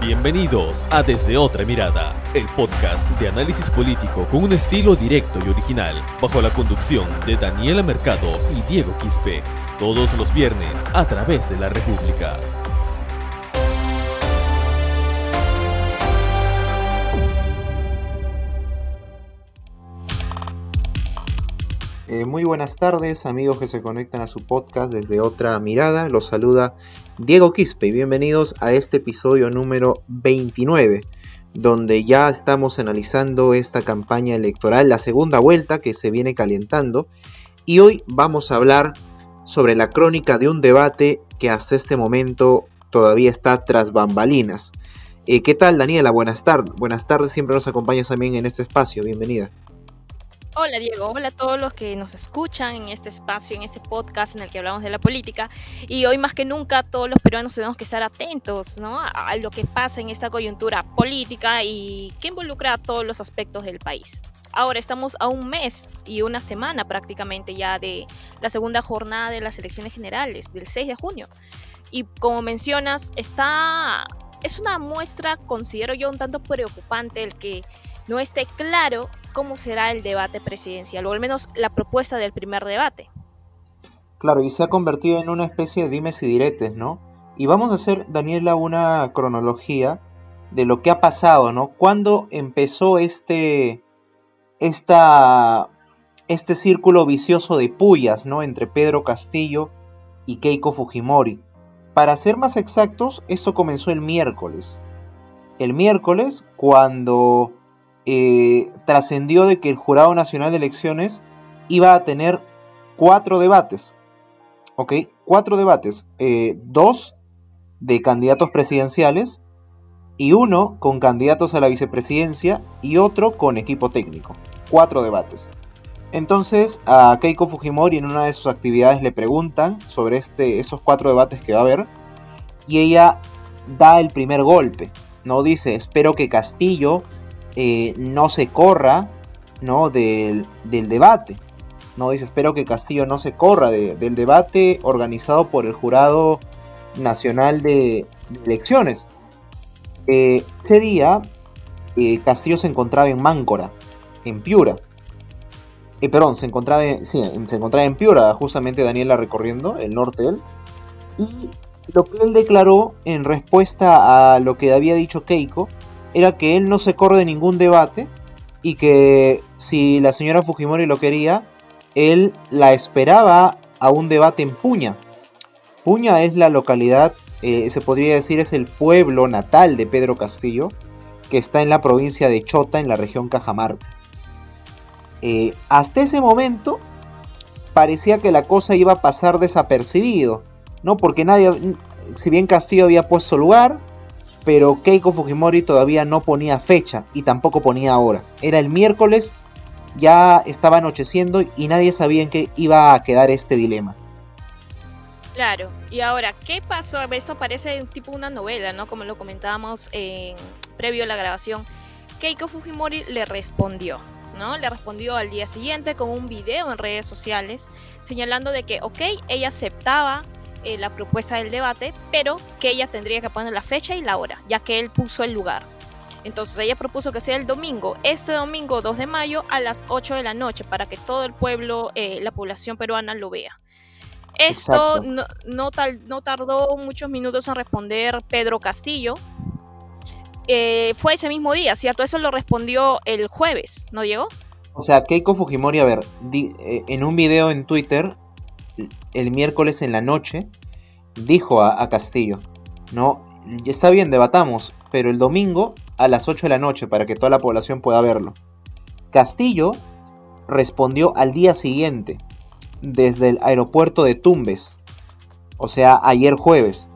Bienvenidos a Desde Otra Mirada, el podcast de análisis político con un estilo directo y original, bajo la conducción de Daniela Mercado y Diego Quispe, todos los viernes a través de la República. Eh, muy buenas tardes amigos que se conectan a su podcast desde otra mirada. Los saluda Diego Quispe bienvenidos a este episodio número 29, donde ya estamos analizando esta campaña electoral, la segunda vuelta que se viene calentando. Y hoy vamos a hablar sobre la crónica de un debate que hasta este momento todavía está tras bambalinas. Eh, ¿Qué tal Daniela? Buenas tardes. Buenas tardes, siempre nos acompañas también en este espacio. Bienvenida. Hola Diego, hola a todos los que nos escuchan en este espacio, en este podcast en el que hablamos de la política. Y hoy más que nunca todos los peruanos tenemos que estar atentos ¿no? a, lo que pasa en esta coyuntura política y que involucra a todos los aspectos del país. Ahora estamos a un mes y una semana prácticamente ya de la segunda jornada de las elecciones generales, del 6 de junio. Y como mencionas, está, es una muestra, considero yo, un tanto preocupante el que no esté claro cómo será el debate presidencial, o al menos la propuesta del primer debate. Claro, y se ha convertido en una especie de dimes y diretes, ¿no? Y vamos a hacer, Daniela, una cronología de lo que ha pasado, ¿no? ¿Cuándo empezó este, esta, este círculo vicioso de pullas, ¿no? Entre Pedro Castillo y Keiko Fujimori. Para ser más exactos, esto comenzó el miércoles. El miércoles, cuando eh, trascendió de que el Jurado Nacional de Elecciones iba a tener cuatro debates. ¿Ok? Cuatro debates. Eh, dos de candidatos presidenciales y uno con candidatos a la vicepresidencia y otro con equipo técnico. Cuatro debates. Entonces a Keiko Fujimori en una de sus actividades le preguntan sobre este, esos cuatro debates que va a haber y ella da el primer golpe. No dice, espero que Castillo eh, no se corra ¿no? Del, debate. ¿no? Dice, espero que Castillo no se corra del debate organizado por el Jurado Nacional de, Elecciones. Eh, ese día eh, Castillo se encontraba en Máncora, en Piura. Perdón, se encontraba, sí, se encontraba en Piura, justamente Daniela recorriendo el norte de él. Y lo que él declaró en respuesta a lo que había dicho Keiko era que él no se corre ningún debate y que si la señora Fujimori lo quería, él la esperaba a un debate en Puña. Puña es la localidad, eh, se podría decir es el pueblo natal de Pedro Castillo, que está en la provincia de Chota, en la región Cajamarca. Eh, hasta ese momento parecía que la cosa iba a pasar desapercibido, ¿no? Porque nadie, si bien Castillo había puesto lugar, pero Keiko Fujimori todavía no ponía fecha y tampoco ponía hora. Era el miércoles, ya estaba anocheciendo y nadie sabía en qué iba a quedar este dilema. Claro, y ahora, ¿qué pasó? Esto parece tipo una novela, ¿no? Como lo comentábamos en, previo a la grabación. Keiko Fujimori le respondió, ¿no? Le respondió al día siguiente con un video en redes sociales señalando de que, ok, ella aceptaba eh, la propuesta del debate, pero que ella tendría que poner la fecha y la hora, ya que él puso el lugar. Entonces ella propuso que sea el domingo, este domingo 2 de mayo a las 8 de la noche, para que todo el pueblo, eh, la población peruana lo vea. Esto no, no, no, tardó muchos minutos en responder Pedro Castillo. Eh, fue ese mismo día, ¿cierto? Eso lo respondió el jueves, ¿no llegó? O sea, Keiko Fujimori, a ver, en un video en Twitter el miércoles en la noche, dijo a, Castillo, no, está bien, debatamos, pero el domingo a las 8 de la noche para que toda la población pueda verlo. Castillo respondió al día siguiente, desde el aeropuerto de Tumbes, o sea, ayer jueves,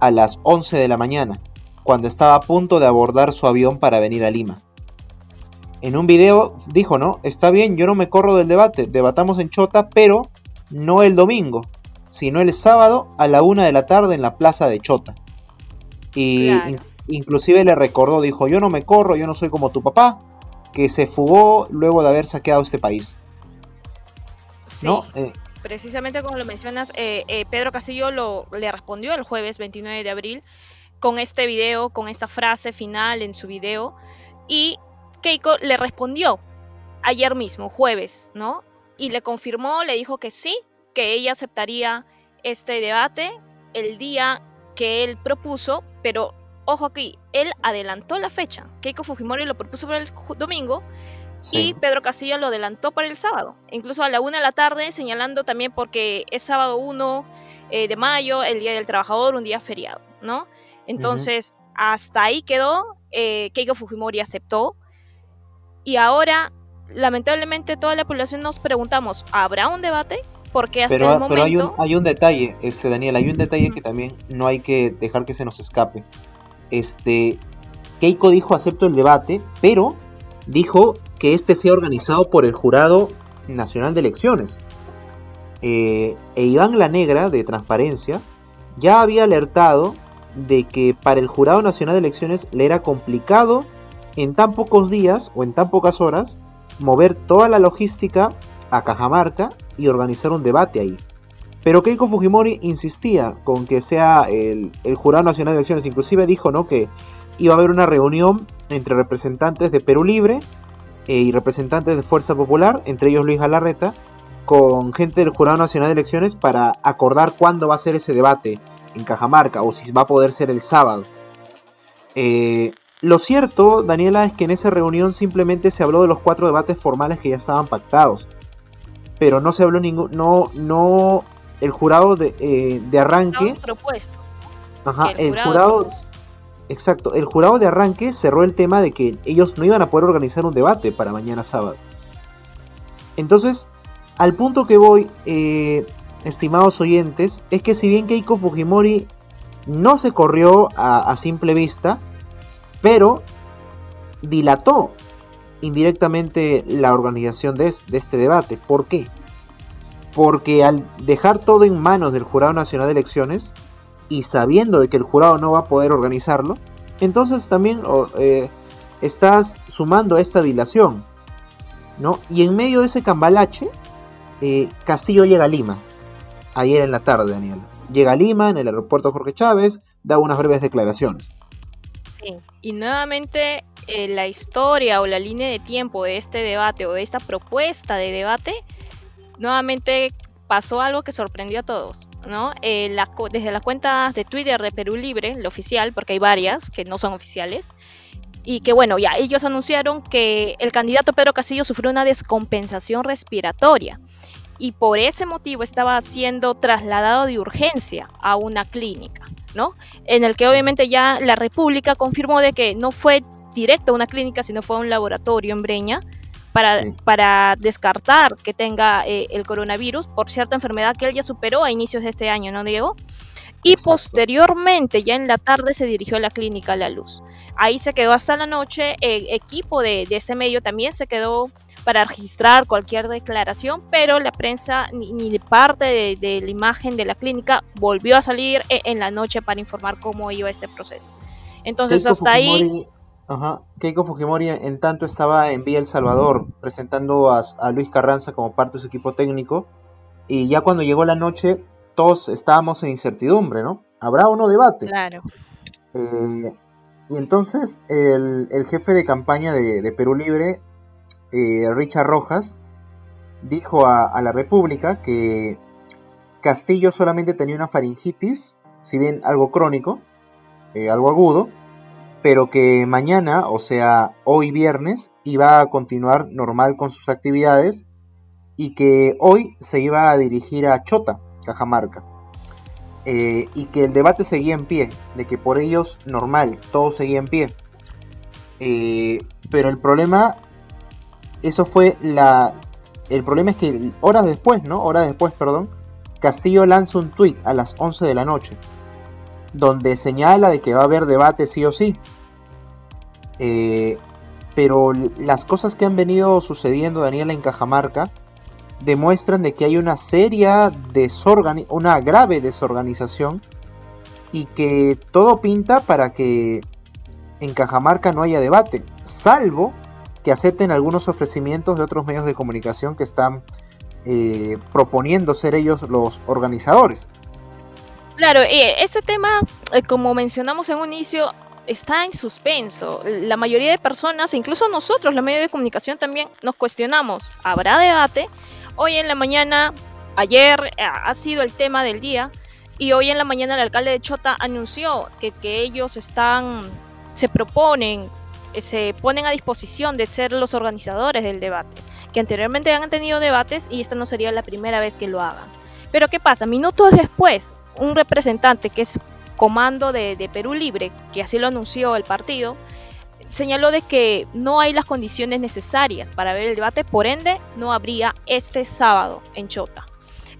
a las 11 de la mañana, cuando estaba a punto de abordar su avión para venir a Lima. En un video dijo, ¿no? Está bien, yo no me corro del debate, debatamos en Chota, pero no el domingo, sino el sábado a la una de la tarde en la plaza de Chota. Y inclusive le recordó, dijo, yo no me corro, yo no soy como tu papá, que se fugó luego de haber saqueado este país. Sí. Eh, precisamente como lo mencionas, eh, eh, Pedro Castillo lo, le respondió el jueves 29 de abril con este video, con esta frase final en su video. Y Keiko le respondió ayer mismo, jueves, ¿no? Y le confirmó, le dijo que sí, que ella aceptaría este debate el día que él propuso, pero ojo aquí, él adelantó la fecha. Keiko Fujimori lo propuso para el domingo y Pedro Castillo lo adelantó para el sábado, incluso a la una de la tarde, señalando también porque es sábado 1 eh, de mayo, el Día del Trabajador, un día feriado, ¿no? Entonces, hasta ahí quedó, eh, Keiko Fujimori aceptó y ahora, lamentablemente, toda la población nos preguntamos, ¿habrá un debate? Porque hasta pero, el momento... Pero hay un, hay un detalle, este, Daniel, hay un detalle que también no hay que dejar que se nos escape. Este, Keiko dijo acepto el debate, pero dijo que este sea organizado por el Jurado Nacional de Elecciones. Eh, e Iván La Negra, de Transparencia, ya había alertado de que para el Jurado Nacional de Elecciones le era complicado en tan pocos días o en tan pocas horas mover toda la logística a Cajamarca y organizar un debate ahí. Pero Keiko Fujimori insistía con que sea el, Jurado Nacional de Elecciones, inclusive dijo ¿no? que iba a haber una reunión entre representantes de Perú Libre eh, y representantes de Fuerza Popular, entre ellos Luis Galarreta, con gente del Jurado Nacional de Elecciones para acordar cuándo va a ser ese debate en Cajamarca o si va a poder ser el sábado. Eh, lo cierto, Daniela, es que en esa reunión simplemente se habló de los cuatro debates formales que ya estaban pactados. Pero no se habló ningún. No, no. El jurado de, eh, de arranque. propuesto. Ajá, el, jurado. Exacto, el jurado de arranque cerró el tema de que ellos no iban a poder organizar un debate para mañana sábado. Entonces, al punto que voy, eh, estimados oyentes, es que si bien Keiko Fujimori no se corrió a, simple vista, pero dilató indirectamente la organización de, este debate. ¿Por qué? Porque al dejar todo en manos del Jurado Nacional de Elecciones y sabiendo de que el jurado no va a poder organizarlo, entonces también eh, estás sumando esta dilación. ¿no? Y en medio de ese cambalache, eh, Castillo llega a Lima ayer en la tarde, Daniel. Llega a Lima, en el aeropuerto Jorge Chávez, da unas breves declaraciones. Sí, y nuevamente eh, la historia o la línea de tiempo de este debate o de esta propuesta de debate, nuevamente pasó algo que sorprendió a todos. ¿no? Eh, desde las cuentas de Twitter de Perú Libre, la oficial, porque hay varias que no son oficiales, y que bueno, ya ellos anunciaron que el candidato Pedro Castillo sufrió una descompensación respiratoria y por ese motivo estaba siendo trasladado de urgencia a una clínica, ¿no? En el que obviamente ya la República confirmó de que no fue directo a una clínica, sino fue a un laboratorio en Breña para, para descartar que tenga eh, el coronavirus por cierta enfermedad que él ya superó a inicios de este año, ¿no, Diego? Y posteriormente, ya en la tarde, se dirigió a la clínica La Luz. Ahí se quedó hasta la noche, el equipo de, de este medio también se quedó para registrar cualquier declaración, pero la prensa ni, de parte de, la imagen de la clínica volvió a salir e, en, la noche para informar cómo iba este proceso. Entonces hasta ahí... Ajá. Keiko Fujimori en tanto estaba en Vía El Salvador presentando a, Luis Carranza como parte de su equipo técnico y ya cuando llegó la noche todos estábamos en incertidumbre, ¿no? ¿Habrá o no debate? Claro. Eh, y entonces el, jefe de campaña de Perú Libre eh, Richard Rojas dijo a, la República que Castillo solamente tenía una faringitis, si bien algo crónico, eh, algo agudo, pero que mañana, o sea, hoy viernes, iba a continuar normal con sus actividades y que hoy se iba a dirigir a Chota, Cajamarca. Eh, y que el debate seguía en pie, de que por ellos normal, todo seguía en pie. pero el problema eso fue la... El problema es que horas después, ¿no? Horas después, perdón, Castillo lanza un tweet a las 11 de la noche, donde señala de que va a haber debate sí o sí. Eh, pero las cosas que han venido sucediendo, Daniela, en Cajamarca, demuestran de que hay una seria desorganización, una grave desorganización, y que todo pinta para que en Cajamarca no haya debate, salvo que acepten algunos ofrecimientos de otros medios de comunicación que están eh, proponiendo ser ellos los organizadores. Claro, eh, este tema, eh, como mencionamos en un inicio, está en suspenso. La mayoría de personas, incluso nosotros, los medios de comunicación también, nos cuestionamos, ¿habrá debate? Hoy en la mañana, ayer ha sido el tema del día, y hoy en la mañana el alcalde de Chota anunció que, que ellos están, se proponen, se ponen a disposición de ser los organizadores del debate, que anteriormente han tenido debates y esta no sería la primera vez que lo hagan. Pero ¿qué pasa? Minutos después, un representante que es comando de, Perú Libre, que así lo anunció el partido, señaló de que no hay las condiciones necesarias para ver el debate, por ende no habría este sábado en Chota.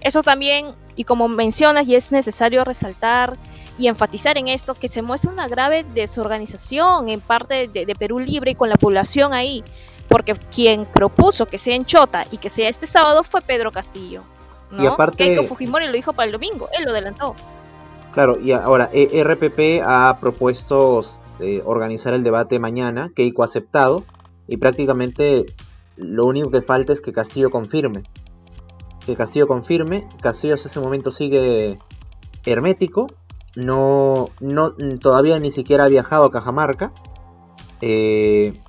Eso también, y como mencionas, y es necesario resaltar y enfatizar en esto, que se muestra una grave desorganización en parte de, Perú Libre y con la población ahí, porque quien propuso que sea en Chota y que sea este sábado fue Pedro Castillo. Y aparte, Keiko Fujimori lo dijo para el domingo, él lo adelantó. Claro, y ahora e RPP ha propuesto eh, organizar el debate mañana, Keiko ha aceptado, y prácticamente lo único que falta es que Castillo confirme. Que Castillo confirme, Castillo en ese momento sigue hermético, no, no todavía ni siquiera ha viajado a Cajamarca, eh,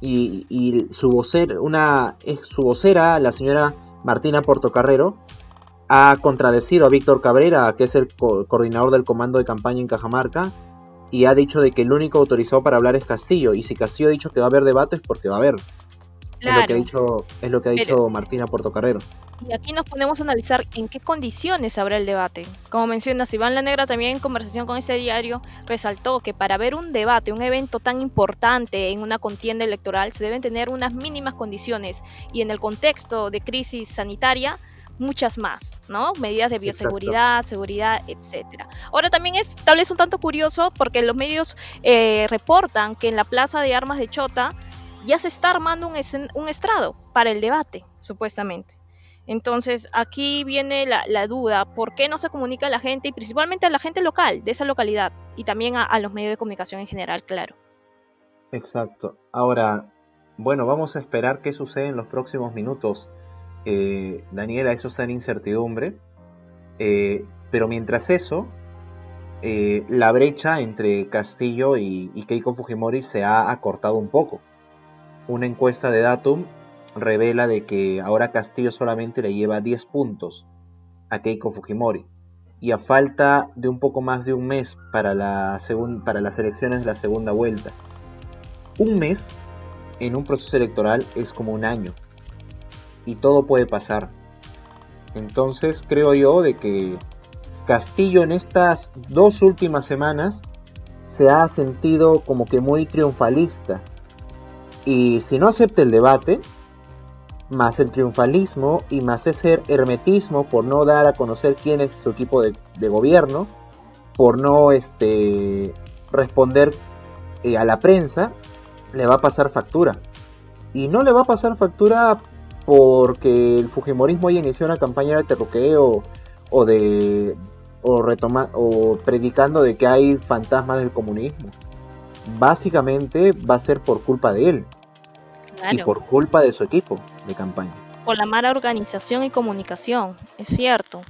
y, su vocera, una, su vocera, la señora Martina Portocarrero, ha contradecido a Víctor Cabrera, que es el coordinador del comando de campaña en Cajamarca, y ha dicho de que el único autorizado para hablar es Castillo. Y si Castillo ha dicho que va a haber debate es porque va a haber. Es lo que ha dicho, es lo que ha dicho Martina Portocarrero. Y aquí nos ponemos a analizar en qué condiciones habrá el debate. Como menciona Iván La Negra también en conversación con este diario resaltó que para ver un debate, un evento tan importante en una contienda electoral, se deben tener unas mínimas condiciones y en el contexto de crisis sanitaria muchas más, ¿no? Medidas de bioseguridad, seguridad, etcétera. Ahora también es tal vez un tanto curioso porque los medios eh, reportan que en la Plaza de Armas de Chota ya se está armando un, estrado para el debate, supuestamente. Entonces aquí viene la, duda, ¿por qué no se comunica a la gente y principalmente a la gente local de esa localidad y también a, a los medios de comunicación en general, claro? Exacto. Ahora, bueno, vamos a esperar qué sucede en los próximos minutos. Eh, Daniela, eso está en incertidumbre. Eh, pero mientras eso, eh, la brecha entre Castillo y, Keiko Fujimori se ha acortado un poco. Una encuesta de Datum revela de que ahora Castillo solamente le lleva 10 puntos a Keiko Fujimori. Y a falta de un poco más de un mes para, para las elecciones de la segunda vuelta. Un mes en un proceso electoral es como un año y todo puede pasar. Entonces creo yo de que Castillo en estas dos últimas semanas se ha sentido como que muy triunfalista. Y si no acepta el debate, más el triunfalismo y más ese hermetismo por no dar a conocer quién es su equipo de, gobierno, por no este, responder eh, a la prensa, le va a pasar factura. Y no le va a pasar factura porque el Fujimorismo ya inició una campaña de terroqueo o de o retoma, o predicando de que hay fantasmas del comunismo. Básicamente va a ser por culpa de él y por culpa de su equipo de campaña. Por la mala organización y comunicación, es cierto.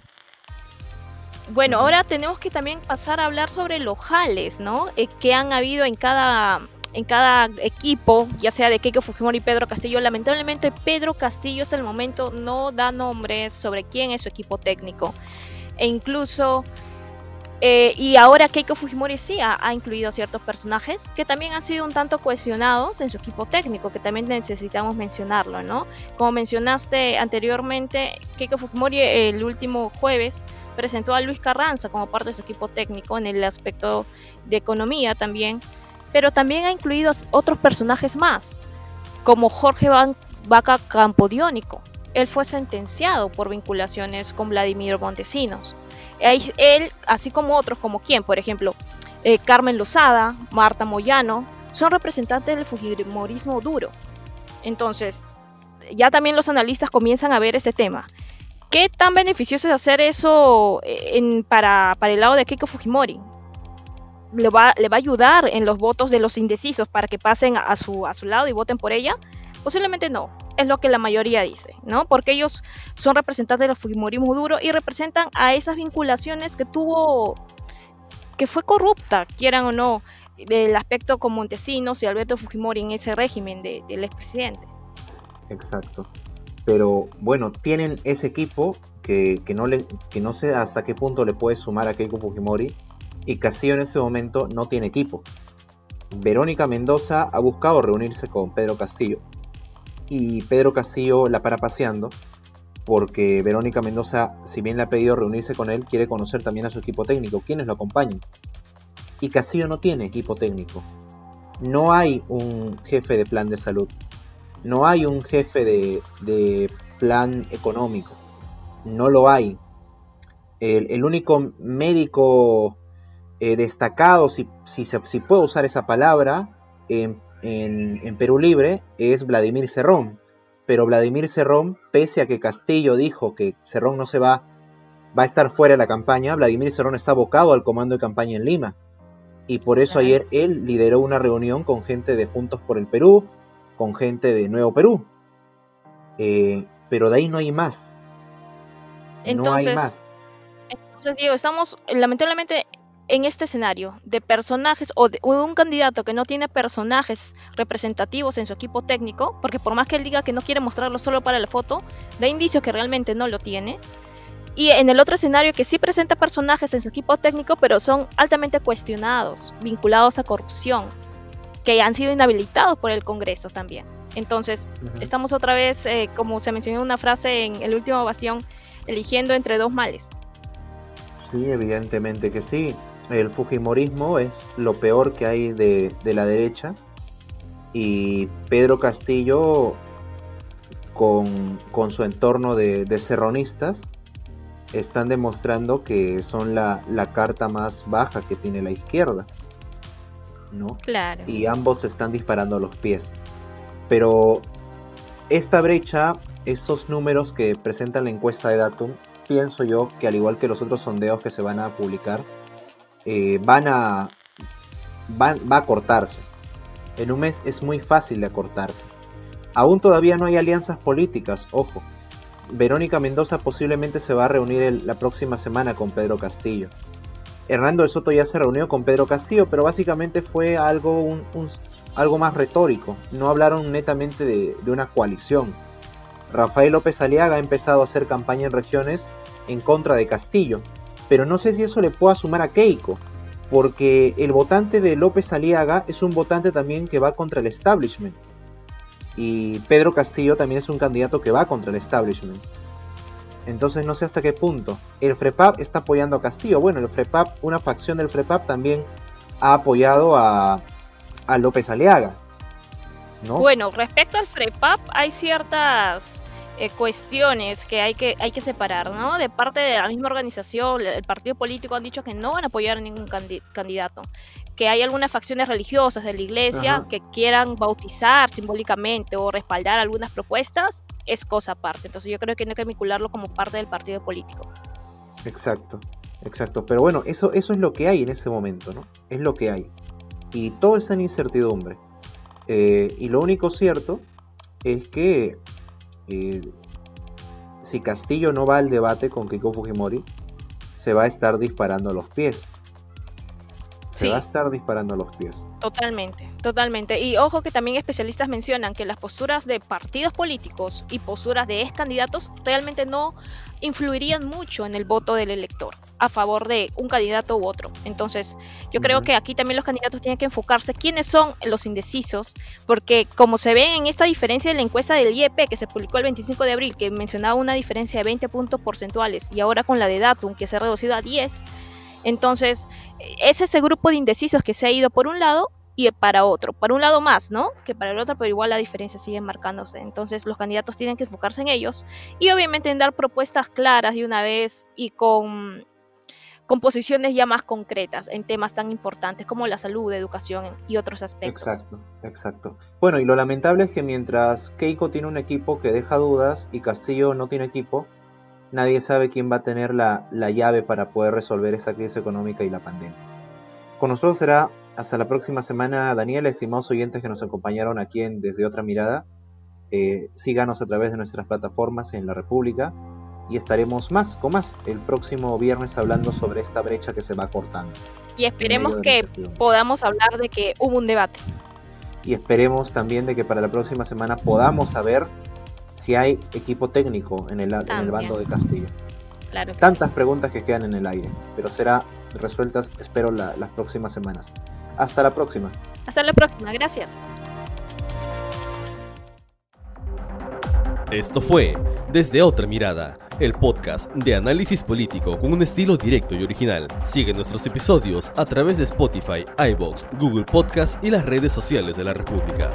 Bueno, ahora tenemos que también pasar a hablar sobre los jales, ¿no? Eh, que han habido en cada en cada equipo, ya sea de Keiko Fujimori y Pedro Castillo. Lamentablemente Pedro Castillo hasta el momento no da nombres sobre quién es su equipo técnico. E incluso, eh, y ahora Keiko Fujimori sí ha, ha, incluido ciertos personajes que también han sido un tanto cohesionados en su equipo técnico, que también necesitamos mencionarlo, ¿no? Como mencionaste anteriormente, Keiko Fujimori el último jueves presentó a Luis Carranza como parte de su equipo técnico en el aspecto de economía también pero también ha incluido otros personajes más, como Jorge Vaca Campodiónico. Él fue sentenciado por vinculaciones con Vladimir Montesinos. Él, así como otros, como quien, por ejemplo, eh, Carmen Lozada, Marta Moyano, son representantes del Fujimorismo duro. Entonces, ya también los analistas comienzan a ver este tema. ¿Qué tan beneficioso es hacer eso eh, para, el lado de Keiko Fujimori? le va, a ayudar en los votos de los indecisos para que pasen su, a su lado y voten por ella, Posiblemente no, es lo que la mayoría dice, ¿no? Porque ellos son representantes del Fujimorismo duro y representan a esas vinculaciones que tuvo, que fue corrupta, quieran o no, del aspecto con Montesinos y Alberto Fujimori en ese régimen del expresidente. Exacto. Pero bueno, tienen ese equipo que, no le, que no sé hasta qué punto le puede sumar a Keiko Fujimori y Castillo en ese momento no tiene equipo. Verónica Mendoza ha buscado reunirse con Pedro Castillo y Pedro Castillo la para paseando porque Verónica Mendoza, si bien le ha pedido reunirse con él, quiere conocer también a su equipo técnico, quienes lo acompañan. Y Castillo no tiene equipo técnico. No hay un jefe de plan de salud. No hay un jefe de, plan económico. No lo hay. El, único médico eh, destacado, si, puedo usar esa palabra, en, en, Perú Libre es Vladimir Cerrón. Pero Vladimir Cerrón, pese a que Castillo dijo que Cerrón no se va, va a estar fuera de la campaña, Vladimir Cerrón está abocado al comando de campaña en Lima. Y por eso ayer él lideró una reunión con gente de Juntos por el Perú, con gente de Nuevo Perú. Eh, pero de ahí no hay más. Entonces, no hay más. Entonces, Diego, estamos lamentablemente en este escenario de personajes o de un candidato que no tiene personajes representativos en su equipo técnico, porque por más que él diga que no quiere mostrarlo solo para la foto, da indicios que realmente no lo tiene. Y en el otro escenario que sí presenta personajes en su equipo técnico, pero son altamente cuestionados, vinculados a corrupción, que han sido inhabilitados por el Congreso también. Entonces, estamos otra vez, eh, como se mencionó en una frase en el último bastión, eligiendo entre dos males. Sí, evidentemente que sí. El Fujimorismo es lo peor que hay de, la derecha. Y Pedro Castillo, con, su entorno de, de serronistas, están demostrando que son la, la carta más baja que tiene la izquierda. ¿no? Claro. Y ambos están disparando a los pies. Pero esta brecha, esos números que presenta la encuesta de Datum, pienso yo que al igual que los otros sondeos que se van a publicar, eh, van a van, va a cortarse. En un mes es muy fácil de acortarse. Aún todavía no hay alianzas políticas, ojo. Verónica Mendoza posiblemente se va a reunir la próxima semana con Pedro Castillo. Hernando de Soto ya se reunió con Pedro Castillo, pero básicamente fue algo, algo más retórico. No hablaron netamente de, una coalición. Rafael López Aliaga ha empezado a hacer campaña en regiones en contra de Castillo, pero no sé si eso le pueda sumar a Keiko, porque el votante de López Aliaga es un votante también que va contra el establishment. Y Pedro Castillo también es un candidato que va contra el establishment. Entonces no sé hasta qué punto. El FREPAP está apoyando a Castillo. Bueno, el FREPAP, una facción del FREPAP también ha apoyado a, López Aliaga. ¿no? Bueno, respecto al FREPAP hay ciertas eh, cuestiones que hay, que hay que separar, ¿no? De parte de la misma organización, el partido político han dicho que no van a apoyar a ningún candidato que hay algunas facciones religiosas de la iglesia que quieran bautizar simbólicamente o respaldar algunas propuestas, es cosa aparte. Entonces yo creo que no hay que vincularlo como parte del partido político. Exacto, exacto. Pero bueno, eso, eso es lo que hay en ese momento, ¿no? Es lo que hay. Y todo está en incertidumbre. Eh, y lo único cierto es que eh, si Castillo no va al debate con Kiko Fujimori, se va a estar disparando a los pies se va a estar disparando los pies. Totalmente, totalmente. Y ojo que también especialistas mencionan que las posturas de partidos políticos y posturas de ex candidatos realmente no influirían mucho en el voto del elector a favor de un candidato u otro. Entonces, yo creo que aquí también los candidatos tienen que enfocarse quiénes son los indecisos, porque como se ve en esta diferencia de la encuesta del IEP que se publicó el 25 de abril, que mencionaba una diferencia de 20 puntos porcentuales, y ahora con la de Datum, que se ha reducido a 10, entonces, es este grupo de indecisos que se ha ido por un lado y para otro, para un lado más, ¿no? Que para el otro, pero igual la diferencia sigue marcándose. Entonces los candidatos tienen que enfocarse en ellos y obviamente en dar propuestas claras de una vez y con, con posiciones ya más concretas en temas tan importantes como la salud, educación y otros aspectos. Exacto, exacto. Bueno, y lo lamentable es que mientras Keiko tiene un equipo que deja dudas y Castillo no tiene equipo, nadie sabe quién va a tener la, llave para poder resolver esa crisis económica y la pandemia. Con nosotros será hasta la próxima semana, Daniel, estimados oyentes que nos acompañaron aquí en Desde Otra Mirada. Eh, síganos a través de nuestras plataformas en la República y estaremos más con más el próximo viernes hablando sobre esta brecha que se va cortando. Y esperemos que podamos hablar de que hubo un debate. Y esperemos también de que para la próxima semana podamos saber si hay equipo técnico en el, en el bando de Castillo. Tantas preguntas que quedan en el aire, pero será resueltas, espero, las próximas semanas. Hasta la próxima. Hasta la próxima, gracias. Esto fue Desde Otra Mirada, el podcast de análisis político con un estilo directo y original. Sigue nuestros episodios a través de Spotify, iBox, Google Podcast y las redes sociales de la República.